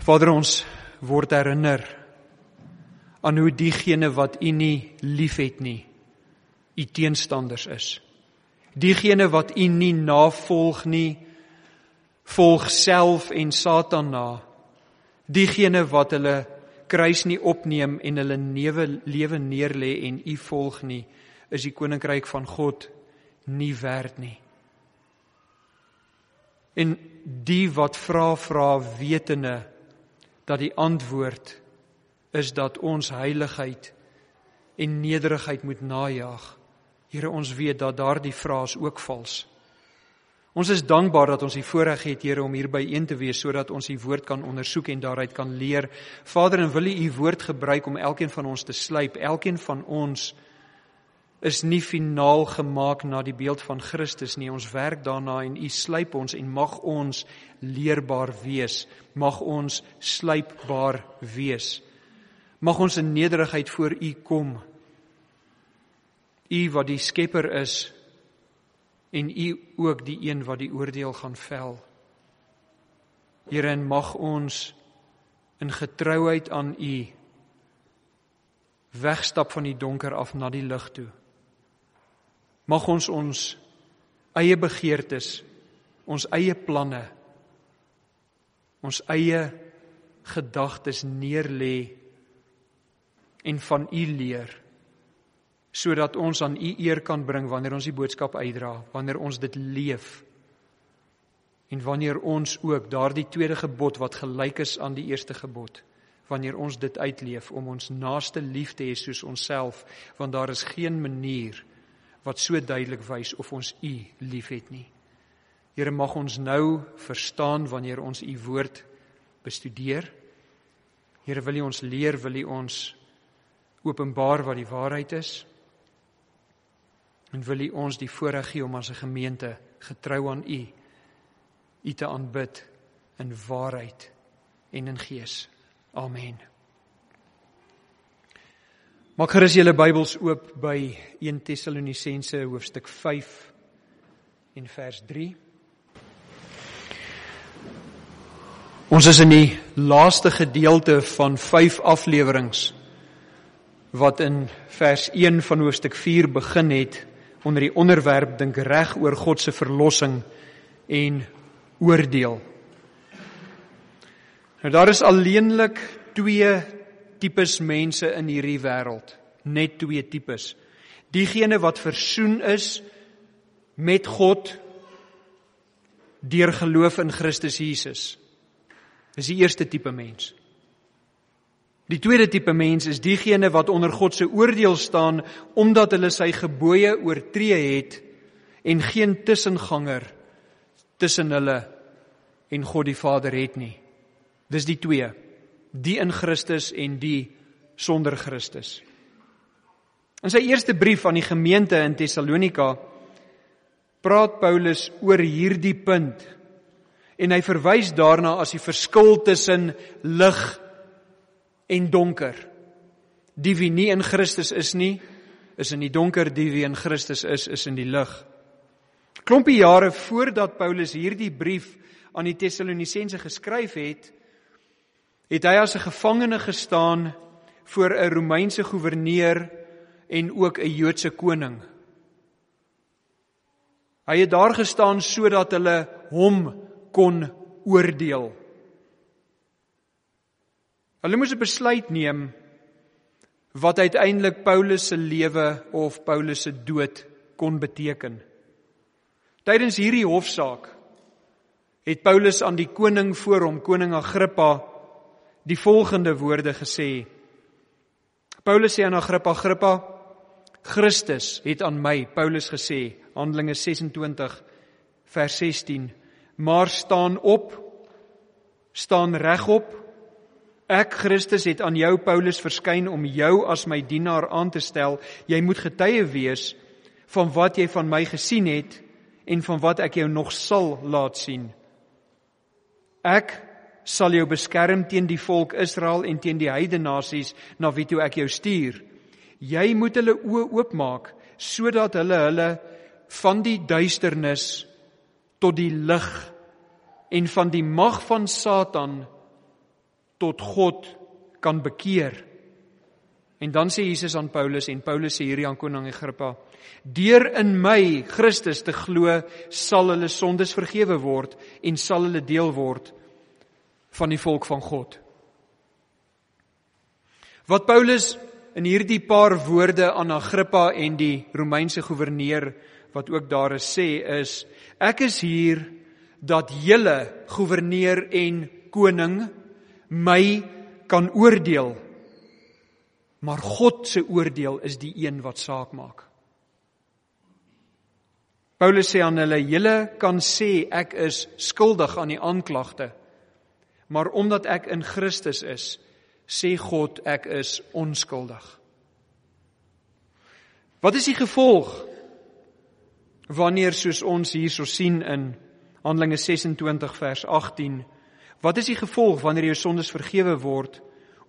Vader ons word herinner aan hoe diegene wat U nie liefhet nie, U teenstanders is. Diegene wat U nie navolg nie, volg self en Satan na. Diegene wat hulle kruis nie opneem en hulle lewe lewe neerlê en U volg nie, is die koninkryk van God nie werd nie. En die wat vra vra wetende dat die antwoord is dat ons heiligheid en nederigheid moet najag. Here ons weet dat daardie vrae ook vals. Ons is dankbaar dat ons die voorreg het Here om hier by een te wees sodat ons u woord kan ondersoek en daaruit kan leer. Vader, en wil u u woord gebruik om elkeen van ons te slyp, elkeen van ons is nie finaal gemaak na die beeld van Christus nie. Ons werk daarna en U slyp ons en mag ons leerbaar wees. Mag ons slypbaar wees. Mag ons in nederigheid voor U kom. U wat die Skepper is en U ook die een wat die oordeel gaan vel. Here, mag ons in getrouheid aan U wegstap van die donker af na die lig toe. Mag ons ons eie begeertes, ons eie planne, ons eie gedagtes neerlê en van U leer sodat ons aan U eer kan bring wanneer ons die boodskap uitdra, wanneer ons dit leef en wanneer ons ook daardie tweede gebod wat gelyk is aan die eerste gebod wanneer ons dit uitleef om ons naaste lief te hê soos onsself want daar is geen manier wat so duidelik wys of ons U liefhet nie. Here mag ons nou verstaan wanneer ons U woord bestudeer. Here wil U ons leer, wil U ons openbaar wat die waarheid is. En wil U ons die voorreg gee om as 'n gemeente getrou aan U U te aanbid in waarheid en in gees. Amen. Maak gerus julle Bybels oop by 1 Tessalonisense hoofstuk 5 en vers 3. Ons is in die laaste gedeelte van 5 afleweringe wat in vers 1 van hoofstuk 4 begin het onder die onderwerp dink reg oor God se verlossing en oordeel. Nou daar is alleenlik twee tipes mense in hierdie wêreld, net twee tipes. Diegene wat versoen is met God deur geloof in Christus Jesus. Dis die eerste tipe mens. Die tweede tipe mens is diegene wat onder God se oordeel staan omdat hulle sy gebooie oortree het en geen tussenganger tussen hulle en God die Vader het nie. Dis die twee die in Christus en die sonder Christus. In sy eerste brief aan die gemeente in Tessalonika praat Paulus oor hierdie punt en hy verwys daarna as die verskil tussen lig en donker. Die wie nie in Christus is nie, is in die donker, die wie in Christus is, is in die lig. Klompie jare voordat Paulus hierdie brief aan die Tessalonisense geskryf het, het hy as 'n gevangene gestaan voor 'n Romeinse goewerneur en ook 'n Joodse koning. Hy het daar gestaan sodat hulle hom kon oordeel. Hulle moes 'n besluit neem wat uiteindelik Paulus se lewe of Paulus se dood kon beteken. Tydens hierdie hofsaak het Paulus aan die koning voor hom, koning Agrippa, die volgende woorde gesê. Paulus sê aan Agrippa, Agrippa, Christus het aan my, Paulus gesê, Handelinge 26 vers 16, maar staan op, staan regop. Ek Christus het aan jou Paulus verskyn om jou as my dienaar aan te stel. Jy moet getuie wees van wat jy van my gesien het en van wat ek jou nog sal laat sien. Ek sal jou beskerm teen die volk Israel en teen die heidene nasies na wie toe ek jou stuur. Jy moet hulle oë oopmaak sodat hulle hulle van die duisternis tot die lig en van die mag van Satan tot God kan bekeer. En dan sê Jesus aan Paulus en Paulus sê hierdie aan koning Agrippa: Deur in my Christus te glo, sal hulle sondes vergewe word en sal hulle deel word van die volk van God. Wat Paulus in hierdie paar woorde aan Agrippa en die Romeinse goewerneur wat ook daar is sê is ek is hier dat julle goewerneur en koning my kan oordeel. Maar God se oordeel is die een wat saak maak. Paulus sê aan hulle julle kan sê ek is skuldig aan die aanklagte maar omdat ek in Christus is sê God ek is onskuldig. Wat is die gevolg wanneer soos ons hierso sien in Handelinge 26 vers 18 wat is die gevolg wanneer jou sondes vergewe word?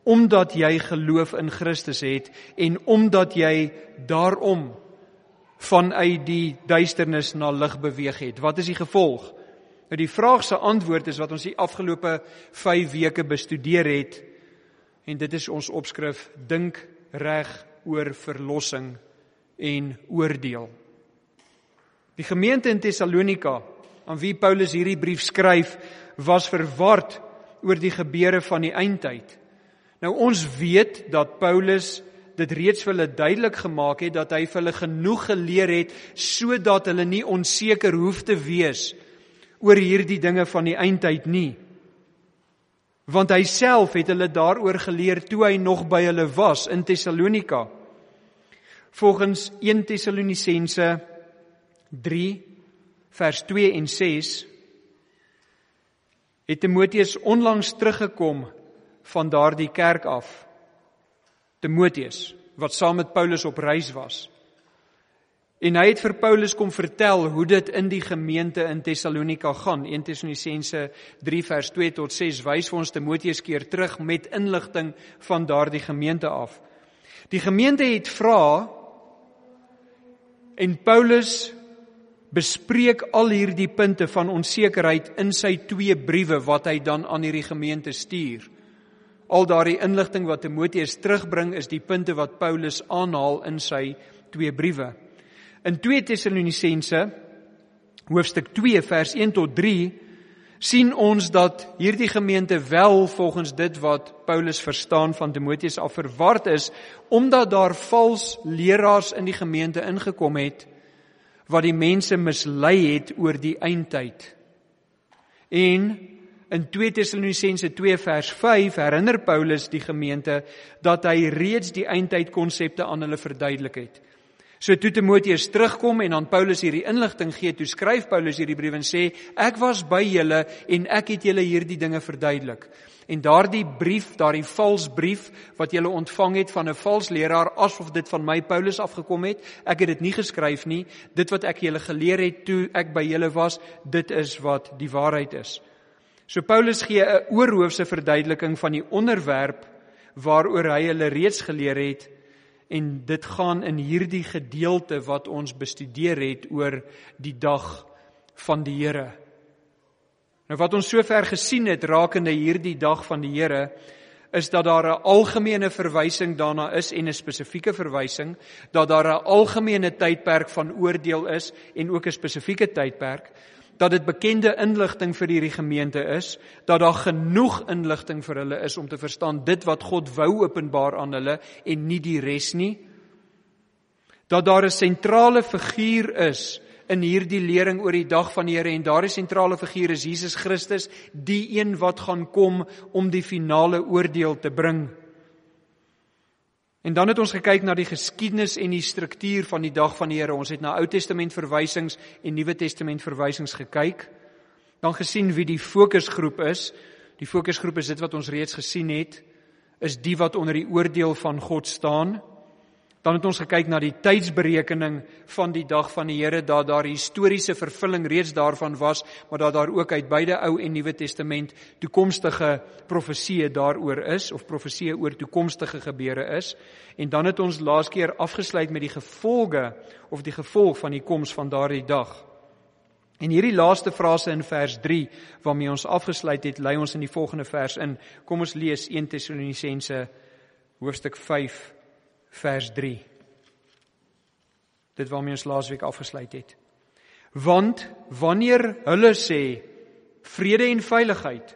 Omdat jy geloof in Christus het en omdat jy daarom vanuit die duisternis na lig beweeg het. Wat is die gevolg nou die vraag se antwoord is wat ons die afgelope 5 weke bestudeer het en dit is ons opskrif dink reg oor verlossing en oordeel Die gemeente in Tessalonika aan wie Paulus hierdie brief skryf, was verward oor die gebeure van die eindtyd. Nou ons weet dat Paulus dit reeds vir hulle duidelik gemaak het dat hy vir hulle genoeg geleer het sodat hulle nie onseker hoef te wees oor hierdie dinge van die eindtyd nie. Want hy self het hulle daaroor geleer toe hy nog by hulle was in Tessalonika. Volgens 1 Tessalonisense 3 vers 2 en 6 het Timoteus onlangs teruggekom van daardie kerk af. Timoteus wat saam met Paulus op reis was. En hy het vir Paulus kom vertel hoe dit in die gemeente in Tessalonika gaan. 1 Tessalonisense 3 vers 2 tot 6 wys vir ons Timoteus keer terug met inligting van daardie gemeente af. Die gemeente het vra en Paulus bespreek al hierdie punte van onsekerheid in sy twee briewe wat hy dan aan hierdie gemeente stuur. Al daardie inligting wat Timoteus terugbring is die punte wat Paulus aanhaal in sy twee briewe. In 2 Tessalonisense hoofstuk 2 vers 1 tot 3 sien ons dat hierdie gemeente wel volgens dit wat Paulus verstaan van Timoteus af verward is omdat daar vals leraars in die gemeente ingekom het wat die mense mislei het oor die eindtyd. En in 2 Tessalonisense 2 vers 5 herinner Paulus die gemeente dat hy reeds die eindtyd konsepte aan hulle verduidelik het. So toe Timoteus terugkom en aan Paulus hierdie inligting gee, toe skryf Paulus hierdie brief en sê ek was by julle en ek het julle hierdie dinge verduidelik. En daardie brief, daardie vals brief wat jy ontvang het van 'n vals leraar asof dit van my Paulus afgekom het, ek het dit nie geskryf nie. Dit wat ek julle geleer het toe ek by julle was, dit is wat die waarheid is. So Paulus gee 'n oorhoofse verduideliking van die onderwerp waaroor hy hulle reeds geleer het en dit gaan in hierdie gedeelte wat ons bestudeer het oor die dag van die Here. Nou wat ons sover gesien het rakende hierdie dag van die Here is dat daar 'n algemene verwysing daarna is en 'n spesifieke verwysing dat daar 'n algemene tydperk van oordeel is en ook 'n spesifieke tydperk dat dit bekende inligting vir hierdie gemeente is dat daar genoeg inligting vir hulle is om te verstaan dit wat God wou openbaar aan hulle en nie die res nie dat daar 'n sentrale figuur is in hierdie lering oor die dag van die Here en daardie sentrale figuur is Jesus Christus, die een wat gaan kom om die finale oordeel te bring. En dan het ons gekyk na die geskiedenis en die struktuur van die dag van die Here. Ons het na Ou Testament verwysings en Nuwe Testament verwysings gekyk. Dan gesien wie die fokusgroep is. Die fokusgroep is dit wat ons reeds gesien het, is die wat onder die oordeel van God staan. Dan het ons gekyk na die tydsberekening van die dag van die Here, dat daar historiese vervulling reeds daarvan was, maar dat daar ook uit beide Ou en Nuwe Testament toekomstige profesieë daaroor is of profesieë oor toekomstige gebeure is. En dan het ons laas keer afgesluit met die gevolge of die gevolg van die koms van daardie dag. En hierdie laaste frase in vers 3 waarmee ons afgesluit het, lei ons in die volgende vers in. Kom ons lees 1 Tessalonisense hoofstuk 5 vers 3. Dit waarmee ons laasweek afgesluit het. Want wanneer hulle sê vrede en veiligheid,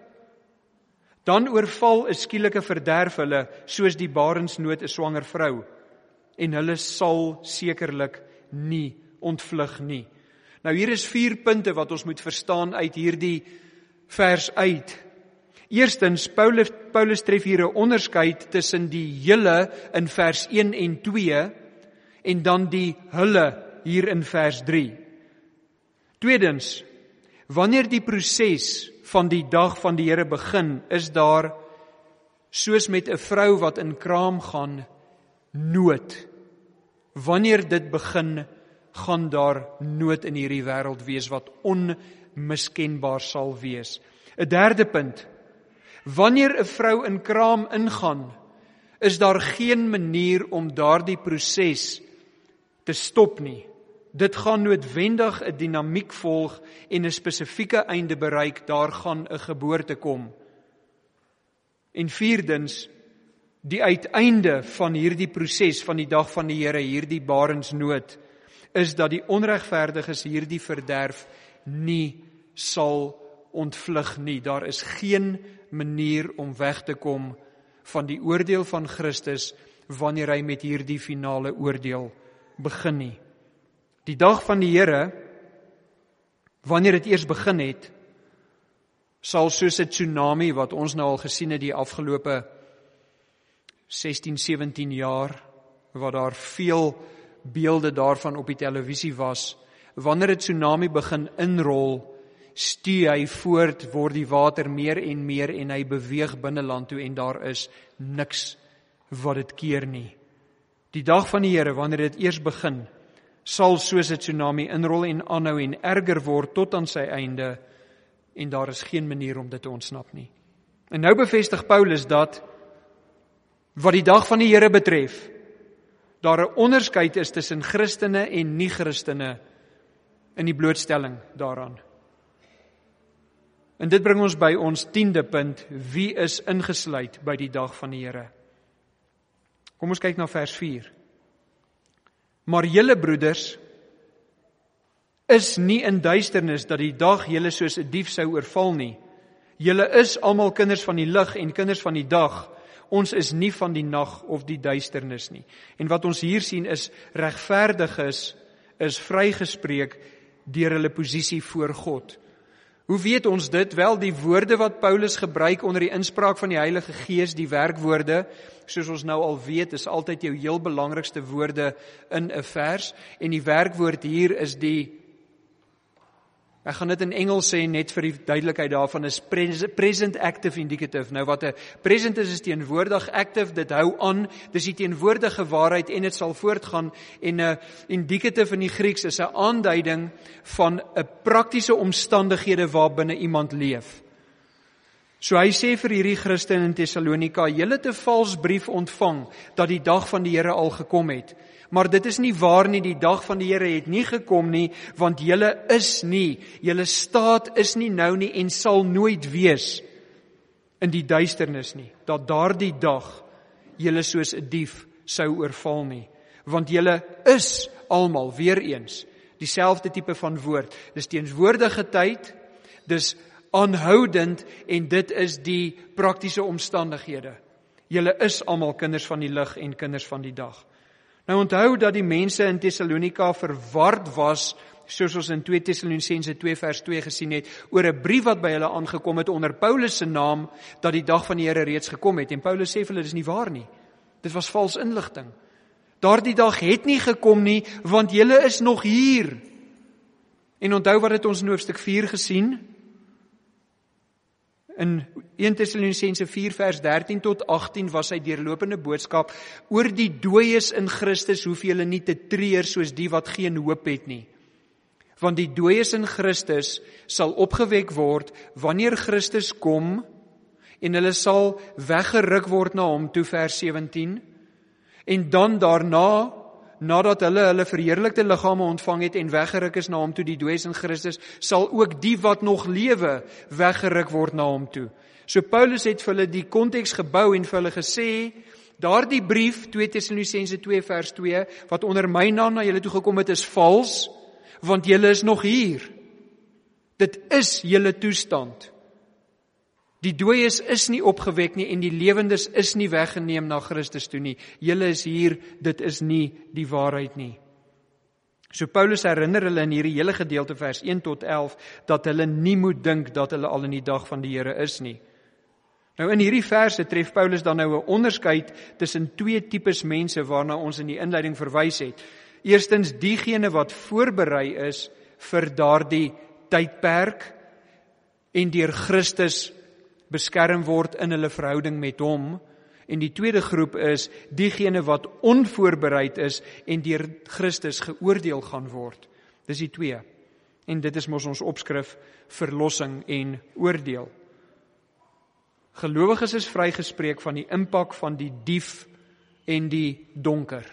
dan oorval 'n skielike verderf hulle soos die barensnood 'n swanger vrou en hulle sal sekerlik nie ontvlug nie. Nou hier is vier punte wat ons moet verstaan uit hierdie vers uit. Eerstens Paulus Paulus tref hier 'n onderskeid tussen die hele in vers 1 en 2 en dan die hulle hier in vers 3. Tweedens wanneer die proses van die dag van die Here begin, is daar soos met 'n vrou wat in kraam gaan nood. Wanneer dit begin gaan daar nood in hierdie wêreld wees wat onmiskenbaar sal wees. 'n Derde punt. Wanneer 'n vrou in kraam ingaan, is daar geen manier om daardie proses te stop nie. Dit gaan noodwendig 'n dinamiek volg en 'n spesifieke einde bereik. Daar gaan 'n geboorte kom. En vierdens, die uiteinde van hierdie proses van die dag van die Here, hierdie barensnood, is dat die onregverdiges hierdie verderf nie sal ontvlug nie. Daar is geen manier om weg te kom van die oordeel van Christus wanneer hy met hierdie finale oordeel begin nie. Die dag van die Here wanneer dit eers begin het sal soos 'n tsunami wat ons nou al gesien het die afgelope 16 17 jaar wat daar veel beelde daarvan op die televisie was wanneer 'n tsunami begin inrol stuur hy voort word die water meer en meer en hy beweeg binne land toe en daar is niks wat dit keer nie die dag van die Here wanneer dit eers begin sal soos 'n tsunami inrol en aanhou en erger word tot aan sy einde en daar is geen manier om dit te ontsnap nie en nou bevestig Paulus dat wat die dag van die Here betref daar 'n onderskeid is tussen Christene en nie-Christene in die blootstelling daaraan. En dit bring ons by ons 10de punt: wie is ingesluit by die dag van die Here? Kom ons kyk na vers 4. Maar julle broeders is nie in duisternis dat die dag julle soos 'n dief sou oorval nie. Julle is almal kinders van die lig en kinders van die dag ons is nie van die nag of die duisternis nie. En wat ons hier sien is regverdiges is vrygespreek deur hulle posisie voor God. Hoe weet ons dit? Wel die woorde wat Paulus gebruik onder die inspraak van die Heilige Gees, die werkwoorde, soos ons nou al weet, is altyd jou heel belangrikste woorde in 'n vers en die werkwoord hier is die Ek gaan dit in Engels sê net vir die duidelikheid daarvan is present active indicative. Nou wat 'n present is is teenwoordig active, dit hou aan, dis die teenwoordige waarheid en dit sal voortgaan en 'n indicative in die Grieks is 'n aanduiding van 'n praktiese omstandighede waarbinne iemand leef. So hy sê vir hierdie Christene in Tessalonika, julle het 'n vals brief ontvang dat die dag van die Here al gekom het. Maar dit is nie waar nie, die dag van die Here het nie gekom nie, want julle is nie, julle staat is nie nou nie en sal nooit wees in die duisternis nie. Dat daardie dag julle soos 'n dief sou oorval nie, want julle is almal weer eens dieselfde tipe van woord. Dis teenswoordige tyd, dis aanhoudend en dit is die praktiese omstandighede. Julle is almal kinders van die lig en kinders van die dag. Nou onthou dat die mense in Tessalonika verward was soos ons in 2 Tessalonisense 2 vers 2 gesien het oor 'n brief wat by hulle aangekom het onder Paulus se naam dat die dag van die Here reeds gekom het en Paulus sê vir hulle dis nie waar nie. Dit was vals inligting. Daardie dag het nie gekom nie want julle is nog hier. En onthou wat het ons in hoofstuk 4 gesien? In 1 Tessalonisense 4 vers 13 tot 18 was hy deurlopende boodskap oor die dooies in Christus hoef julle nie te treur soos die wat geen hoop het nie. Want die dooies in Christus sal opgewek word wanneer Christus kom en hulle sal weggeruk word na hom toe vers 17 en dan daarna nadat hulle hulle verheerlikte liggame ontvang het en weggeruk is na hom toe die dooies in Christus, sal ook die wat nog lewe weggeruk word na hom toe. So Paulus het vir hulle die konteks gebou en vir hulle gesê daardie brief 2 Tessalonisense 2 vers 2 wat onder my naam na julle toe gekom het is vals want julle is nog hier. Dit is julle toestand. Die dooies is nie opgewek nie en die lewendes is nie weggeneem na Christus toe nie. Julle is hier, dit is nie die waarheid nie. So Paulus herinner hulle in hierdie hele gedeelte vers 1 tot 11 dat hulle nie moet dink dat hulle al in die dag van die Here is nie. Nou in hierdie verse tref Paulus dan nou 'n onderskeid tussen twee tipes mense waarna ons in die inleiding verwys het. Eerstens diegene wat voorberei is vir daardie tydperk en deur Christus beskerm word in hulle verhouding met hom en die tweede groep is diegene wat onvoorbereid is en deur Christus geoordeel gaan word. Dis die twee. En dit is mos ons opskrif verlossing en oordeel. Gelowiges is vrygespreek van die impak van die dief en die donker.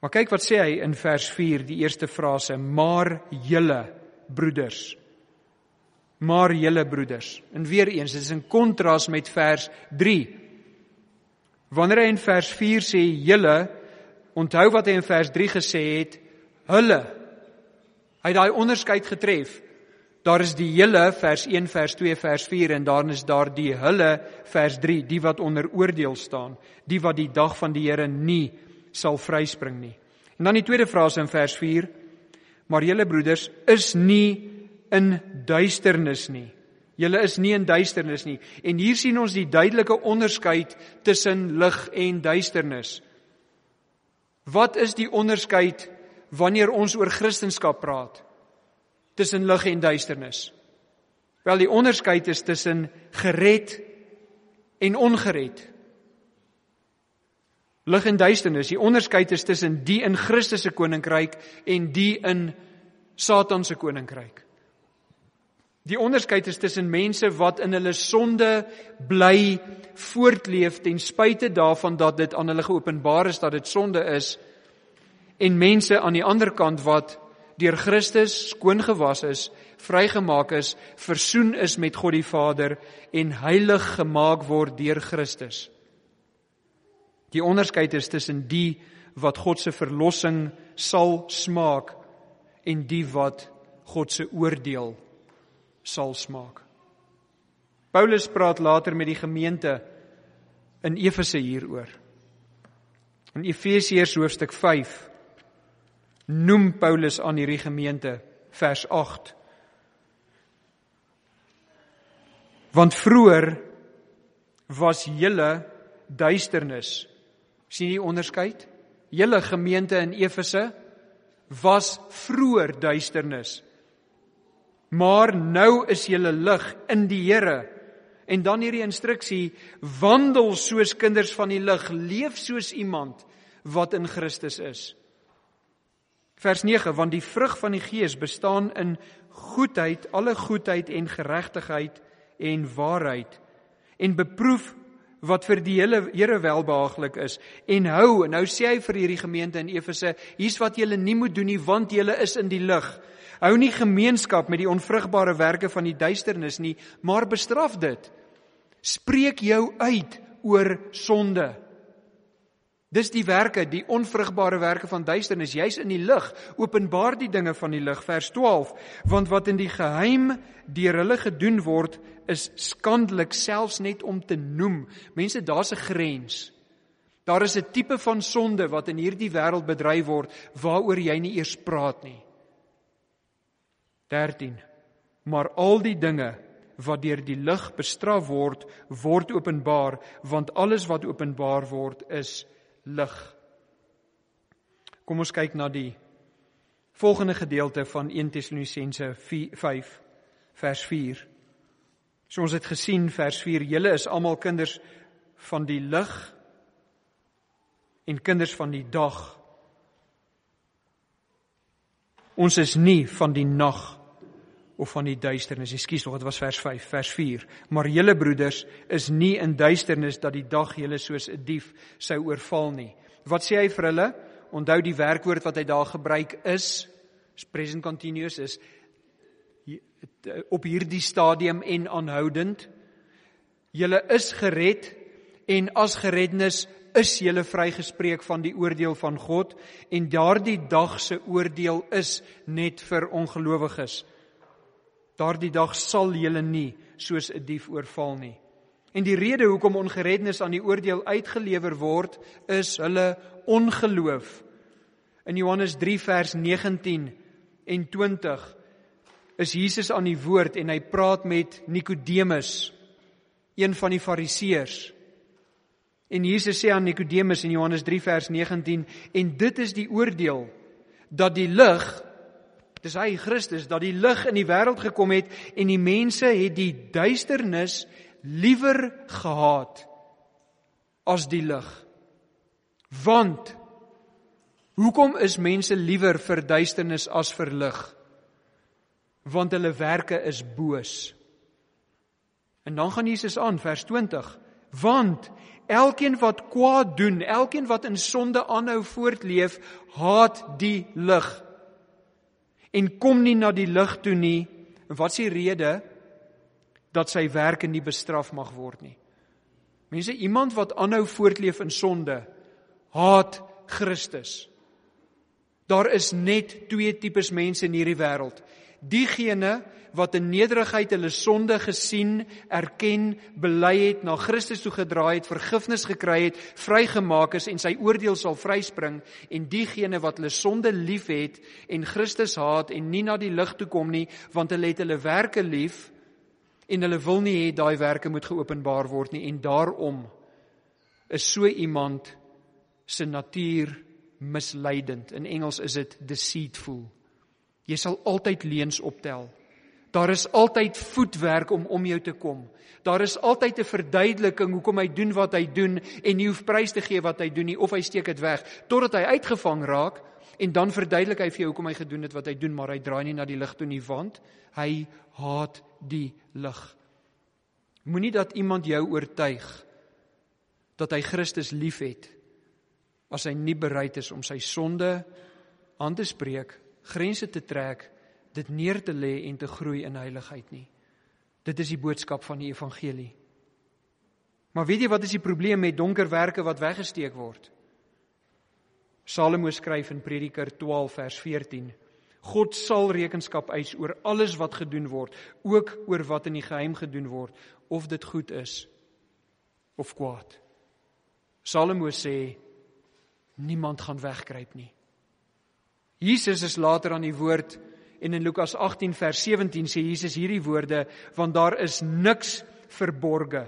Maar kyk wat sê hy in vers 4, die eerste frase: "Maar julle broeders" maar julle broeders. En weer eens, dit is in kontras met vers 3. Wanneer hy in vers 4 sê julle, onthou wat hy in vers 3 gesê het, hulle. Hy het daai onderskeid getref. Daar is die hele vers 1 vers 2 vers 4 en dan is daar die hulle vers 3 die wat onder oordeel staan die wat die dag van die Here nie sal vryspring nie. En dan die tweede frase in vers 4 Maar julle broeders is nie in duisternis nie. Julle is nie in duisternis nie. En hier sien ons die duidelike onderskeid tussen lig en duisternis. Wat is die onderskeid wanneer ons oor Christendom praat? Tussen lig en duisternis. Wel die onderskeid is tussen gered en ongered. Lig en duisternis, die onderskeid is tussen die in Christus se koninkryk en die in Satan se koninkryk. Die onderskeid is tussen mense wat in hulle sonde bly voortleef ten spyte daarvan dat dit aan hulle geopenbaar is dat dit sonde is en mense aan die ander kant wat deur Christus skoon gewas is, vrygemaak is, versoen is met God die Vader en heilig gemaak word deur Christus. Die onderskeid is tussen die wat God se verlossing sal smaak en die wat God se oordeel sal smaak. Paulus praat later met die gemeente in Efese hieroor. In Efesiërs hoofstuk 5 noem Paulus aan hierdie gemeente vers 8 Want vroeër was julle duisternis. sien jy onderskeid? Julle gemeente in Efese was vroeër duisternis maar nou is julle lig in die Here. En dan hierdie instruksie: wandel soos kinders van die lig, leef soos iemand wat in Christus is. Vers 9: want die vrug van die Gees bestaan in goedheid, alle goedheid en geregtigheid en waarheid en beproef wat vir die hele Here welbehaaglik is en hou nou sê hy vir hierdie gemeente in Efese hier's wat julle nie moet doen nie want julle is in die lig Hou nie gemeenskap met die onvrugbare werke van die duisternis nie, maar bestraf dit. Spreek jou uit oor sonde. Dis die werke, die onvrugbare werke van duisternis. Jy's in die lig. Openbaar die dinge van die lig vers 12, want wat in die geheim deur hulle gedoen word, is skandelik selfs net om te noem. Mense, daar's 'n grens. Daar is 'n tipe van sonde wat in hierdie wêreld bedryf word waaroor jy nie eers praat nie. 13 Maar al die dinge wat deur die lig bestraf word, word openbaar, want alles wat openbaar word is lig. Kom ons kyk na die volgende gedeelte van 1 Tessalonisense 5 vers 4. So ons het gesien vers 4, julle is almal kinders van die lig en kinders van die dag. Ons is nie van die nag of van die duisternis. Ekskuus, dit was vers 5, vers 4. Maar julle broeders is nie in duisternis dat die dag julle soos 'n dief sou oorval nie. Wat sê hy vir hulle? Onthou die werkwoord wat hy daar gebruik is is present continuous is op hierdie stadium en aanhoudend. Julle is gered en as gerednis is julle vrygespreek van die oordeel van God en daardie dag se oordeel is net vir ongelowiges. Daardie dag sal julle nie soos 'n dief oorval nie. En die rede hoekom ongerednis aan die oordeel uitgelewer word is hulle ongeloof. In Johannes 3 vers 19 en 20 is Jesus aan die woord en hy praat met Nikodemus, een van die Fariseërs. En Jesus sê aan Nikodemus in Johannes 3 vers 19 en dit is die oordeel dat die lig dis hy Christus dat die lig in die wêreld gekom het en die mense het die duisternis liewer gehaat as die lig. Want hoekom is mense liewer vir duisternis as vir lig? Want hulle werke is boos. En dan gaan Jesus aan vers 20 want elkeen wat kwaad doen, elkeen wat in sonde aanhou voortleef, haat die lig en kom nie na die lig toe nie. En wat is die rede dat sy werke nie bestraf mag word nie? Mense, iemand wat aanhou voortleef in sonde, haat Christus. Daar is net twee tipes mense in hierdie wêreld. Diegene wat in nederigheid hulle sonde gesien, erken, bely het, na Christus toe gedraai het, vergifnis gekry het, vrygemaak is en sy oordeel sal vryspring en diegene wat hulle sonde liefhet en Christus haat en nie na die lig toe kom nie, want hulle het hulle werke lief en hulle wil nie hê daai werke moet geopenbaar word nie en daarom is so iemand se natuur misleidend. In Engels is dit deceitful. Jy sal altyd leuns optel. Daar is altyd voetwerk om om jou te kom. Daar is altyd 'n verduideliking hoekom hy doen wat hy doen en nie hoef prys te gee wat hy doen nie of hy steek dit weg totdat hy uitgevang raak en dan verduidelik hy vir jou hoekom hy gedoen het wat hy doen maar hy draai nie na die lig toe nie want hy haat die lig. Moenie dat iemand jou oortuig dat hy Christus liefhet as hy nie bereid is om sy sonde aan te spreek, grense te trek dit neer te lê en te groei in heiligheid nie. Dit is die boodskap van die evangelie. Maar weet jy wat is die probleem met donker werke wat weggesteek word? Salomo skryf in Prediker 12 vers 14: God sal rekenskap eis oor alles wat gedoen word, ook oor wat in die geheim gedoen word, of dit goed is of kwaad. Salomo sê niemand gaan wegkruip nie. Jesus is later aan die woord En in Lukas 18 vers 17 sê Jesus hierdie woorde want daar is niks verborge.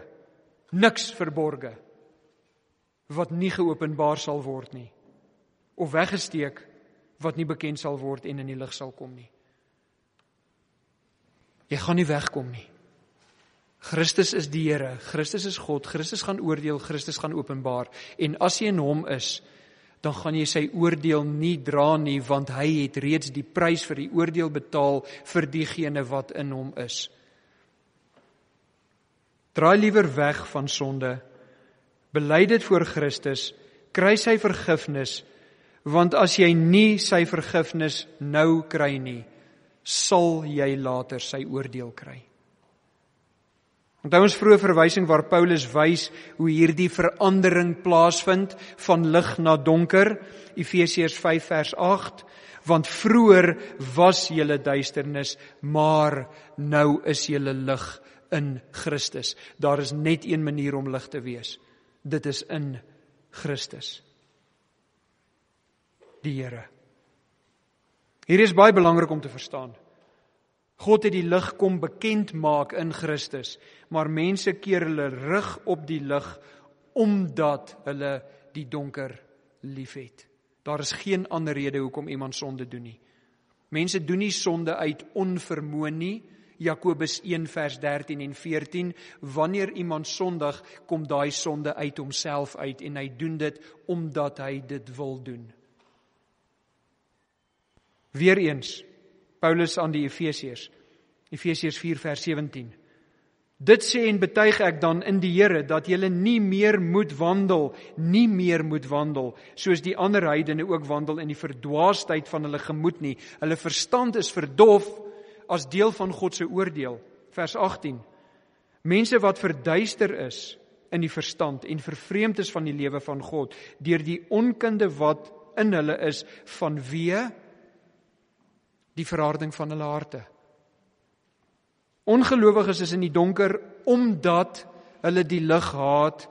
Niks verborge wat nie geopenbaar sal word nie of weggesteek wat nie bekend sal word en in die lig sal kom nie. Jy gaan nie wegkom nie. Christus is die Here, Christus is God, Christus gaan oordeel, Christus gaan openbaar en as jy in hom is, dan gaan jy sy oordeel nie dra nie want hy het reeds die prys vir die oordeel betaal vir diegene wat in hom is. Draai liewer weg van sonde. Bely dit voor Christus, kry sy vergifnis want as jy nie sy vergifnis nou kry nie, sal jy later sy oordeel kry. Onthou ons vroeë verwysing waar Paulus wys hoe hierdie verandering plaasvind van lig na donker, Efesiërs 5 vers 8, want vroeër was julle duisternis, maar nou is julle lig in Christus. Daar is net een manier om lig te wees. Dit is in Christus. Die Here. Hier is baie belangrik om te verstaan. God het die lig kom bekend maak in Christus, maar mense keer hulle rug op die lig omdat hulle die donker liefhet. Daar is geen ander rede hoekom iemand sonde doen nie. Mense doen nie sonde uit onvermoë nie. Jakobus 1 vers 13 en 14 wanneer iemand sondig kom daai sonde uit homself uit en hy doen dit omdat hy dit wil doen. Weereens Paulus aan die Efesiërs. Efesiërs 4 vers 17. Dit sê en betuig ek dan in die Here dat julle nie meer moet wandel, nie meer moet wandel soos die ander heidene ook wandel in die verdwaasheid van hulle gemoed nie. Hulle verstand is verdof as deel van God se oordeel. Vers 18. Mense wat verduister is in die verstand en vervreemd is van die lewe van God deur die onkunde wat in hulle is vanweë die verharding van hulle harte. Ongelowiges is in die donker omdat hulle die lig haat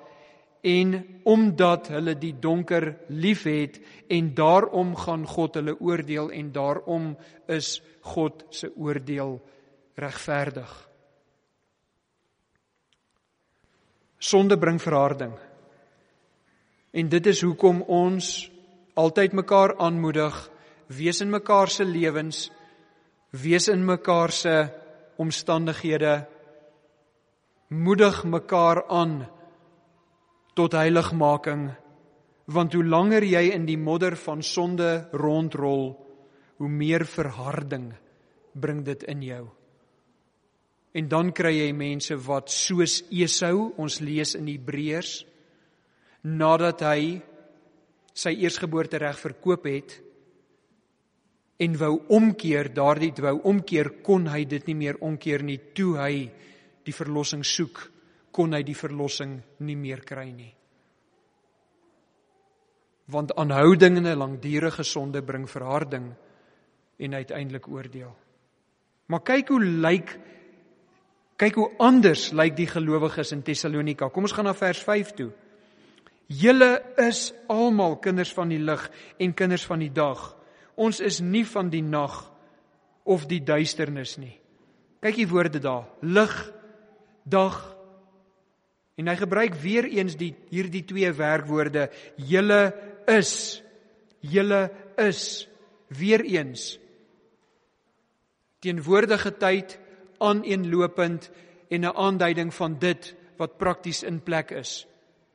en omdat hulle die donker liefhet en daarom gaan God hulle oordeel en daarom is God se oordeel regverdig. Sonde bring verharding. En dit is hoekom ons altyd mekaar aanmoedig, wees in mekaar se lewens, wees in mekaar se omstandighede. Moedig mekaar aan tot heiligmaking. Want hoe langer jy in die modder van sonde rondrol hoe meer verharding bring dit in jou. En dan kry jy mense wat soos Esau ons lees in Hebreërs nadat hy sy eersgeboorte reg verkoop het en wou omkeer, daardie wou omkeer, kon hy dit nie meer omkeer nie toe hy die verlossing soek, kon hy die verlossing nie meer kry nie. Want aanhouding en 'n langdurige sonde bring verharding en uiteindelik oordeel. Maar kyk hoe lyk kyk hoe anders lyk die gelowiges in Tessalonika. Kom ons gaan na vers 5 toe. Julle is almal kinders van die lig en kinders van die dag. Ons is nie van die nag of die duisternis nie. Kyk die woorde daar, lig, dag. En hy gebruik weer eens die hierdie twee werkwoorde, julle is, julle is weer eens teenwoordige tyd aaneenlopend en 'n aanduiding van dit wat prakties in plek is.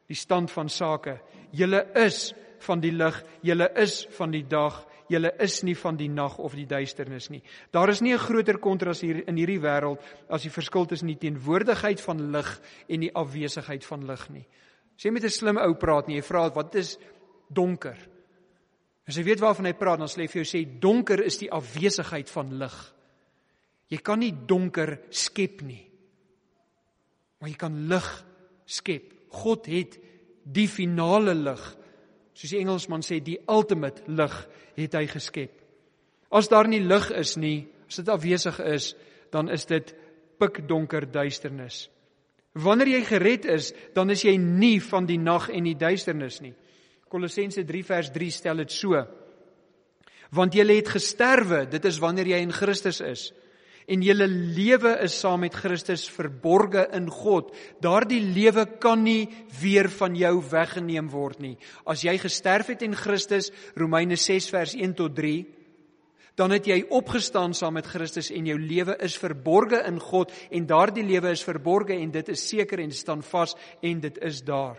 Die stand van sake. Julle is van die lig, julle is van die dag, julle is nie van die nag of die duisternis nie. Daar is nie 'n groter kontras hier in hierdie wêreld as die verskil tussen die teenwoordigheid van lig en die afwesigheid van lig nie. As jy met 'n slim ou praat en jy vra wat is donker? As jy weet waarvan hy praat, dan sê hy vir jou sê donker is die afwesigheid van lig. Jy kan nie donker skep nie. Maar jy kan lig skep. God het die finale lig soos die Engelsman sê die ultimate lig het hy geskep. As daar nie lig is nie, as dit afwesig is, dan is dit pikdonker duisternis. Wanneer jy gered is, dan is jy nie van die nag en die duisternis nie. Kolossense 3 vers 3 stel dit so. Want jy het gesterwe, dit is wanneer jy in Christus is en julle lewe is saam met Christus verborge in God. Daardie lewe kan nie weer van jou weggeneem word nie. As jy gesterf het in Christus, Romeine 6 vers 1 tot 3, dan het jy opgestaan saam met Christus en jou lewe is verborge in God en daardie lewe is verborge en dit is seker en staan vas en dit is daar.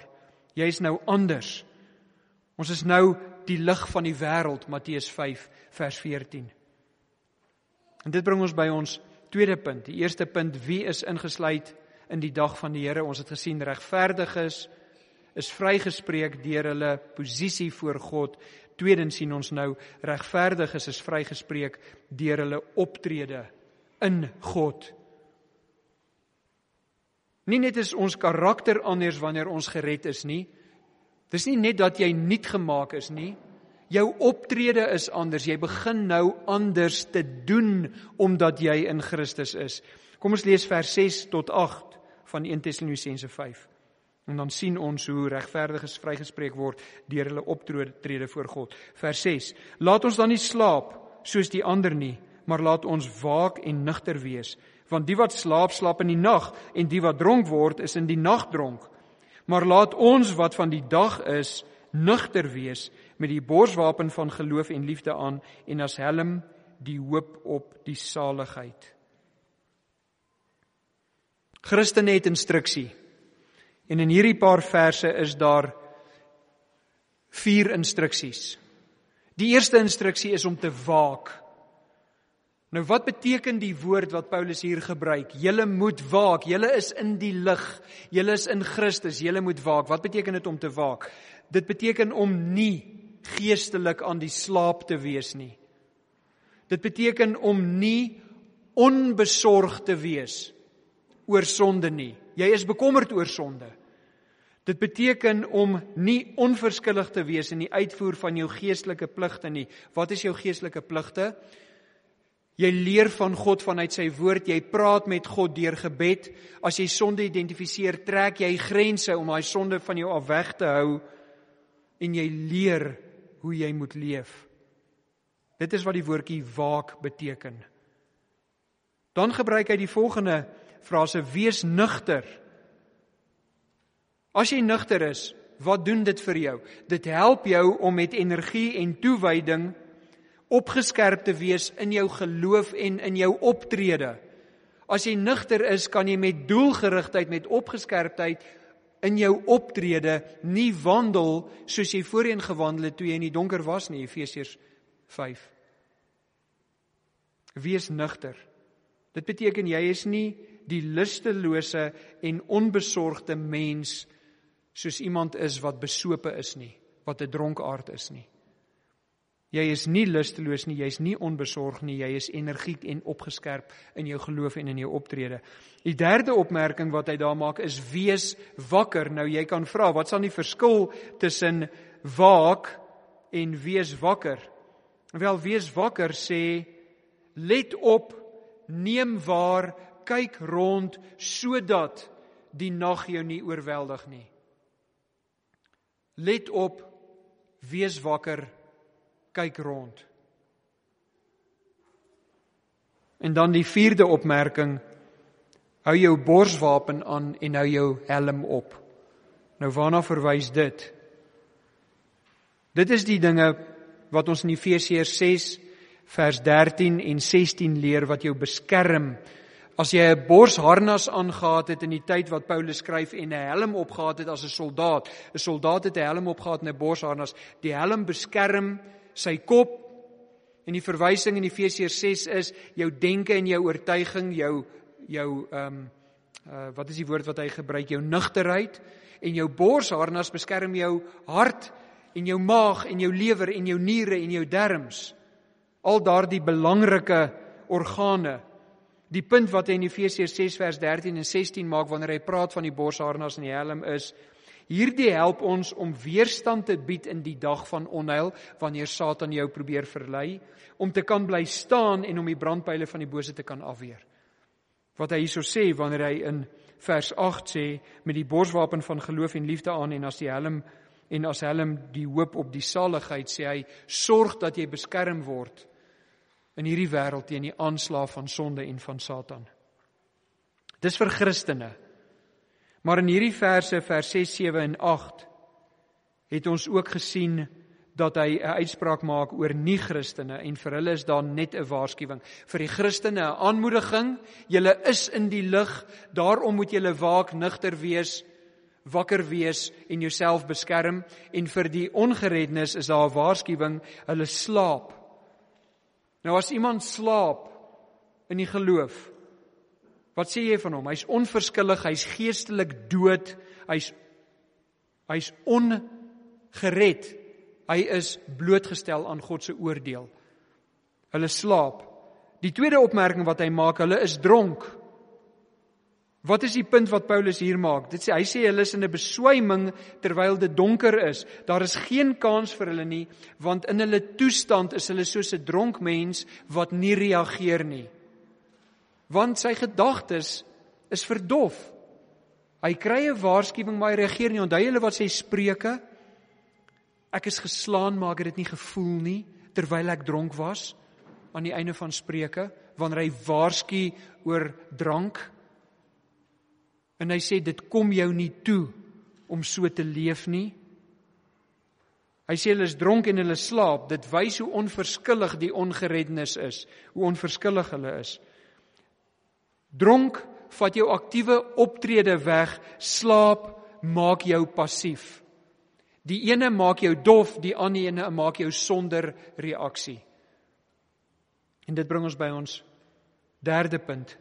Jy is nou anders. Ons is nou die lig van die wêreld Matteus 5 vers 14. En dit bring ons by ons tweede punt. Die eerste punt, wie is ingesluit in die dag van die Here? Ons het gesien regverdiges is vrygespreek deur hulle posisie voor God. Tweedens sien ons nou regverdiges is vrygespreek deur hulle optrede in God. Nie net is ons karakter anders wanneer ons gered is nie. Dis nie net dat jy nuut gemaak is nie, Jou optrede is anders. Jy begin nou anders te doen omdat jy in Christus is. Kom ons lees vers 6 tot 8 van 1 Tessalonisense 5. En dan sien ons hoe regverdiges vrygespreek word deur hulle optrede voor God. Vers 6: Laat ons dan nie slaap soos die ander nie, maar laat ons waak en nugter wees, want die wat slaap, slaap in die nag en die wat dronk word, is in die nag dronk. Maar laat ons wat van die dag is, nugter wees met die borswapen van geloof en liefde aan en as helm die hoop op die saligheid. Christene het instruksie. En in hierdie paar verse is daar vier instruksies. Die eerste instruksie is om te waak. Nou wat beteken die woord wat Paulus hier gebruik? Julle moet waak. Julle is in die lig. Julle is in Christus. Julle moet waak. Wat beteken dit om te waak? Dit beteken om nie geestelik aan die slaap te wees nie. Dit beteken om nie onbesorgd te wees oor sonde nie. Jy is bekommerd oor sonde. Dit beteken om nie onverskillig te wees in die uitvoer van jou geestelike pligte nie. Wat is jou geestelike pligte? Jy leer van God vanuit sy woord, jy praat met God deur gebed. As jy sonde identifiseer, trek jy grense om daai sonde van jou af weg te hou en jy leer hoe jy moet leef. Dit is wat die woordjie waak beteken. Dan gebruik hy die volgende frase: wees nugter. As jy nugter is, wat doen dit vir jou? Dit help jou om met energie en toewyding opgeskerp te wees in jou geloof en in jou optrede. As jy nugter is, kan jy met doelgerigtheid, met opgeskerptheid in jou optrede nie wandel soos jy voorheen gewandel het toe jy in die donker was nie, Efesiërs 5. Wees nugter. Dit beteken jy is nie die lustelose en onbesorgde mens soos iemand is wat besope is nie, wat 'n dronkaard is nie. Jy is nie lusteloos nie, jy's nie onbesorg nie, jy is energiek en opgeskerp in jou geloof en in jou optrede. Die derde opmerking wat hy daar maak is wees wakker. Nou jy kan vra, wat sal die verskil tussen waak en wees wakker? Wel, wees wakker sê let op, neem waar, kyk rond sodat die nag jou nie oorweldig nie. Let op, wees wakker kyk rond. En dan die vierde opmerking: hou jou borswapen aan en hou jou helm op. Nou waarna verwys dit? Dit is die dinge wat ons in Efesiërs 6 vers 13 en 16 leer wat jou beskerm. As jy 'n borsharnas aangetree het in die tyd wat Paulus skryf en 'n helm opgehad het as 'n soldaat, 'n soldaat het 'n helm opgehad en 'n borsharnas, die helm beskerm sy kop en die verwysing in Efesiërs 6 is jou denke en jou oortuiging, jou jou ehm um, uh, wat is die woord wat hy gebruik, jou nugterheid en jou borsharnas beskerm jou hart en jou maag en jou lewer en jou niere en jou darmes. Al daardie belangrike organe. Die punt wat hy in Efesiërs 6 vers 13 en 16 maak wanneer hy praat van die borsharnas en die helm is Hierdie help ons om weerstand te bied in die dag van onheil wanneer Satan jou probeer verlei, om te kan bly staan en om die brandpyle van die bose te kan afweer. Wat hy hierso sê wanneer hy in vers 8 sê met die borswapen van geloof en liefde aan en as die helm en as helm die hoop op die saligheid sê hy sorg dat jy beskerm word in hierdie wêreld teen die aanslag van sonde en van Satan. Dis vir Christene Maar in hierdie verse vers 6, 7 en 8 het ons ook gesien dat hy 'n uitspraak maak oor nie-Christene en vir hulle is daar net 'n waarskuwing. Vir die Christene 'n aanmoediging, julle is in die lig, daarom moet julle waak, nugter wees, wakker wees en jouself beskerm en vir die ongereddes is daar 'n waarskuwing, hulle slaap. Nou as iemand slaap in die geloof, Wat sê jy van hom? Hy's onverskillig, hy's geestelik dood, hy's hy's ongered. Hy is blootgestel aan God se oordeel. Hulle slaap. Die tweede opmerking wat hy maak, hulle is dronk. Wat is die punt wat Paulus hier maak? Dit sê hy sê hulle is in 'n beswyming terwyl dit donker is. Daar is geen kans vir hulle nie, want in hulle toestand is hulle soos 'n dronk mens wat nie reageer nie want sy gedagtes is verdof. Hy kry 'n waarskuwing maar hy reageer nie. Onthou julle wat sê Spreuke? Ek is geslaan maar ek het dit nie gevoel nie terwyl ek dronk was aan die einde van Spreuke wanneer hy waarsku oor drank. En hy sê dit kom jou nie toe om so te leef nie. Hy sê hulle is dronk en hulle slaap. Dit wys hoe onverskillig die ongerednis is, hoe onverskillig hulle is. Dronk vat jou aktiewe optrede weg, slaap maak jou passief. Die ene maak jou dof, die ander ene maak jou sonder reaksie. En dit bring ons by ons derde punt.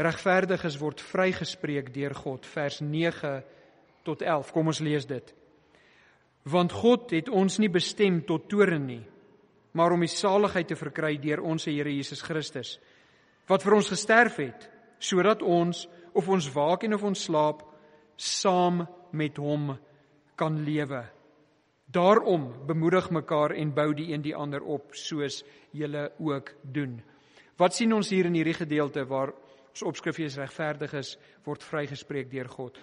Regverdiges word vrygespreek deur God vers 9 tot 11. Kom ons lees dit. Want God het ons nie bestem tot toorn nie, maar om die saligheid te verkry deur ons Here Jesus Christus wat vir ons gesterf het sodat ons of ons waak en of ons slaap saam met hom kan lewe. Daarom bemoedig mekaar en bou die een die ander op soos julle ook doen. Wat sien ons hier in hierdie gedeelte waar ons opskrif is regverdig is word vrygespreek deur God.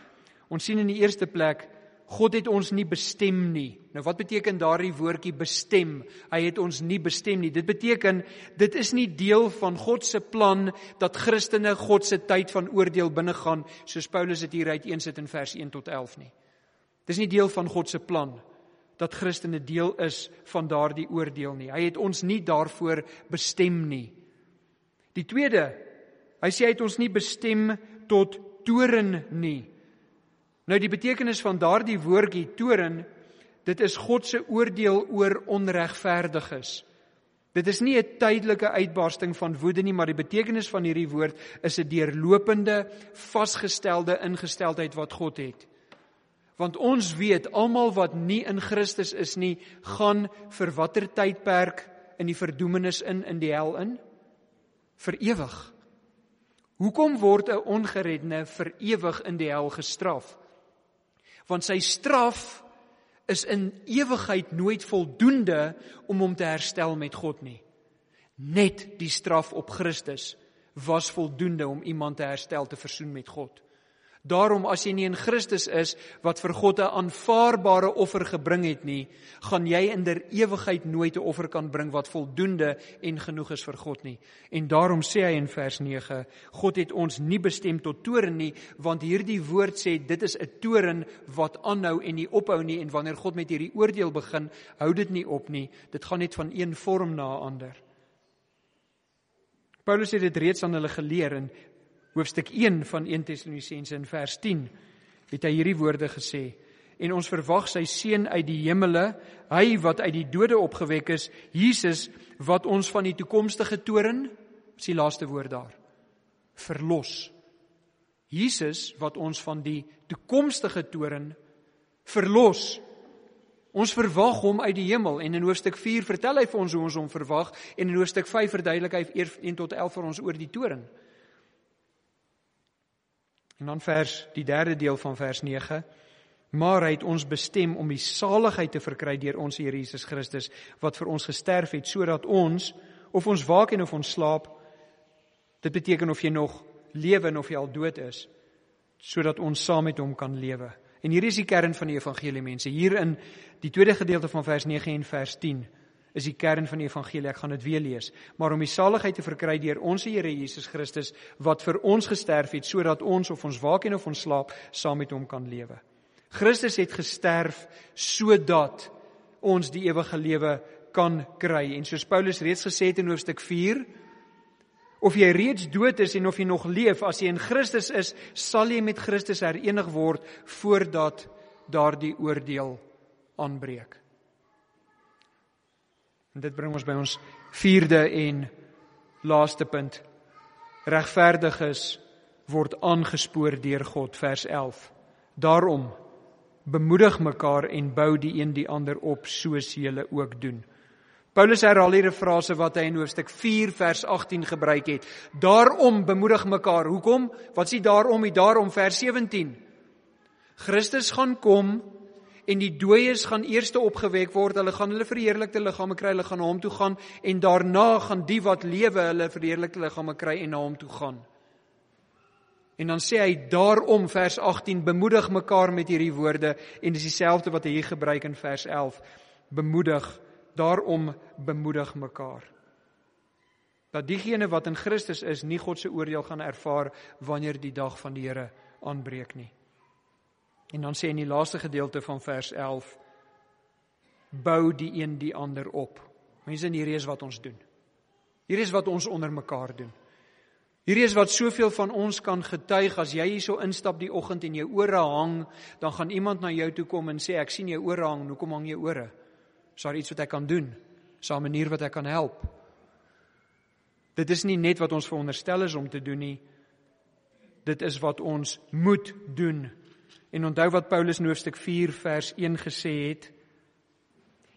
Ons sien in die eerste plek God het ons nie bestem nie. Nou wat beteken daardie woordjie bestem? Hy het ons nie bestem nie. Dit beteken dit is nie deel van God se plan dat Christene God se tyd van oordeel binnegaan soos Paulus dit hier uit 1 sit in vers 1 tot 11 nie. Dis nie deel van God se plan dat Christene deel is van daardie oordeel nie. Hy het ons nie daarvoor bestem nie. Die tweede, hy sê hy het ons nie bestem tot toren nie. Nou die betekenis van daardie woordjie toren, dit is God se oordeel oor onregverdiges. Dit is nie 'n tydelike uitbarsting van woede nie, maar die betekenis van hierdie woord is 'n deurlopende, vasgestelde ingesteldheid wat God het. Want ons weet almal wat nie in Christus is nie, gaan vir watter tydperk in die verdoemenis in in die hel in? Vir ewig. Hoekom word 'n ongeredde vir ewig in die hel gestraf? Want sy straf is in ewigheid nooit voldoende om hom te herstel met God nie. Net die straf op Christus was voldoende om iemand te herstel te versoen met God. Daarom as jy nie in Christus is wat vir God 'n aanvaarbare offer gebring het nie, gaan jy in der ewigheid nooit 'n offer kan bring wat voldoende en genoeg is vir God nie. En daarom sê hy in vers 9, God het ons nie bestem tot toren nie, want hierdie woord sê dit is 'n toren wat aanhou en nie ophou nie en wanneer God met hierdie oordeel begin, hou dit nie op nie. Dit gaan net van een vorm na 'n ander. Paulus het dit reeds aan hulle geleer in hoofstuk 1 van 1 Tessalonisense in vers 10 het hy hierdie woorde gesê. En ons verwag sy seun uit die hemele hy wat uit die dode opgewek is Jesus wat ons van die toekomstige toren is die laaste woord daar verlos. Jesus wat ons van die toekomstige toren verlos. Ons verwag hom uit die hemel. En in hoofstuk 4 vertel hy vir ons hoe ons hom verwag. En in hoofstuk 5 verduidelik hy 1 tot 11 vir ons oor die toren. En dan vers die derde deel van vers 9. Maar hy het ons bestem om die saligheid te verkry deur ons Here Jesus Christus wat vir ons gesterf het sodat ons of ons waak en of ons slaap dit beteken of jy nog lewe en of jy al dood is sodat ons saam met hom kan lewe. En hier is die kern van die evangelie mense. Hier in die tweede gedeelte van vers 9 en vers 10 is die kern van die evangelie. Ek gaan dit weer lees. Maar om die saligheid te verkry deur ons Here Jesus Christus wat vir ons gesterf het sodat ons of ons waak en of ons slaap saam met hom kan lewe. Christus het gesterf sodat ons die ewige lewe kan kry. En soos Paulus reeds gesê het in hoofstuk 4, of jy reeds dood is en of jy nog leef, as jy in Christus is, sal jy met Christus herenig word voordat daardie oordeel aanbreek. En dit bring ons by ons vierde en laaste punt. Regverdiges word aangespoor deur God vers 11. Daarom bemoedig mekaar en bou die een die ander op soos julle ook doen. Paulus herhaal hier 'n frase wat hy in hoofstuk 4 vers 18 gebruik het. Daarom bemoedig mekaar. Hoekom? Wat sê daarom? Hier daarom vers 17. Christus gaan kom en die dooies gaan eers opgewek word. Hulle gaan hulle verheerlikte liggame kry, hulle gaan na hom toe gaan en daarna gaan die wat lewe hulle verheerlikte liggame kry en na hom toe gaan. En dan sê hy daarom vers 18 bemoedig mekaar met hierdie woorde en dis dieselfde wat hy hier gebruik in vers 11. Bemoedig, daarom bemoedig mekaar. Dat diegene wat in Christus is, nie God se oordeel gaan ervaar wanneer die dag van die Here aanbreek nie. En dan sê in die laaste gedeelte van vers 11 bou die een die ander op. Mense, hierdie is wat ons doen. Hierdie is wat ons onder mekaar doen. Hierdie is wat soveel van ons kan getuig as jy hierso instap die oggend en jou ore hang, dan gaan iemand na jou toe kom en sê ek sien jou ore hang, hoekom hang jou ore? Is daar iets wat ek kan doen? Is daar 'n manier wat ek kan help? Dit is nie net wat ons veronderstel is om te doen nie. Dit is wat ons moet doen. En onthou wat Paulus in hoofstuk 4 vers 1 gesê het.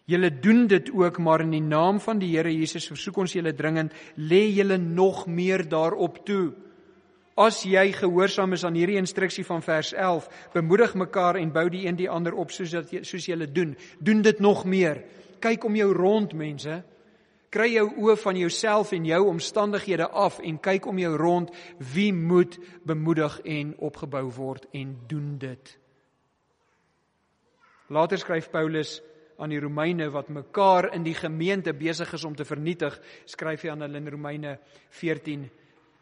Julle doen dit ook, maar in die naam van die Here Jesus versoek ons julle dringend, lê julle nog meer daarop toe. As jy gehoorsaam is aan hierdie instruksie van vers 11, bemoedig mekaar en bou die een die ander op soos dat soos julle doen. Doen dit nog meer. Kyk om jou rond, mense. Kry jou oë van jouself en jou omstandighede af en kyk om jou rond wie moet bemoedig en opgebou word en doen dit. Later skryf Paulus aan die Romeine wat mekaar in die gemeente besig is om te vernietig, skryf hy aan hulle in Romeine 14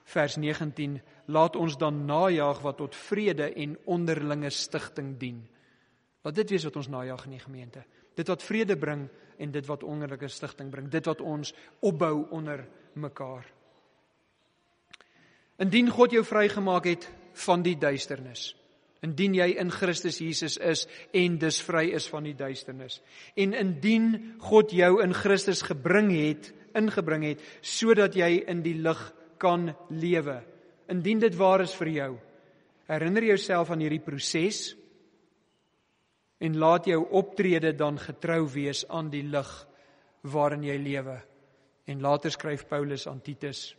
vers 19: Laat ons dan najag wat tot vrede en onderlinge stigting dien. Laat dit wees wat ons najag in die gemeente. Dit wat vrede bring en dit wat onderlinge stigting bring, dit wat ons opbou onder mekaar. Indien God jou vrygemaak het van die duisternis, indien jy in Christus Jesus is en dus vry is van die duisternis, en indien God jou in Christus gebring het, ingebring het sodat jy in die lig kan lewe, indien dit waar is vir jou, herinner jouself aan hierdie proses en laat jou optrede dan getrou wees aan die lig waarin jy lewe. En later skryf Paulus aan Titus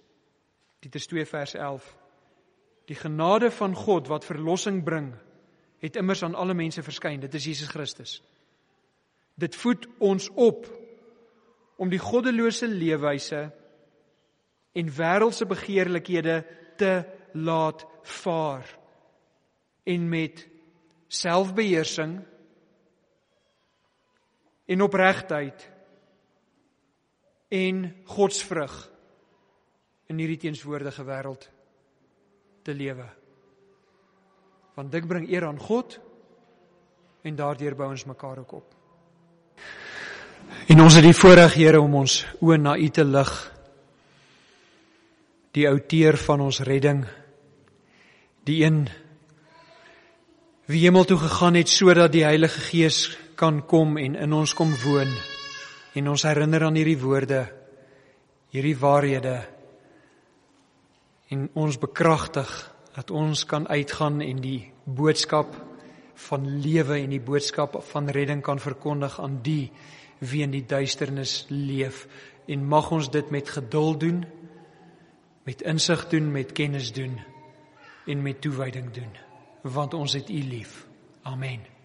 Titus 2 vers 11 Die genade van God wat verlossing bring het immers aan alle mense verskyn dit is Jesus Christus Dit voed ons op om die goddelose leefwyse en wêreldse begeerlikhede te laat vaar en met selfbeheersing en opregtheid en godsvrug in hierdie teenswoordige wêreld te lewe. Want dit bring eer aan God en daardeur bou ons mekaar ook op. En ons het die voorreg Here om ons oë na U te lig. Die outeur van ons redding. Die een wie hemel toe gegaan het sodat die Heilige Gees kan kom en in ons kom woon. En ons herinner aan hierdie woorde hierdie waarhede. En ons bekragtig dat ons kan uitgaan en die boodskap van lewe en die boodskap van redding kan verkondig aan die wie in die duisternis leef. En mag ons dit met geduld doen met insig doen met kennis doen en met toewyding doen want ons het u lief. Amen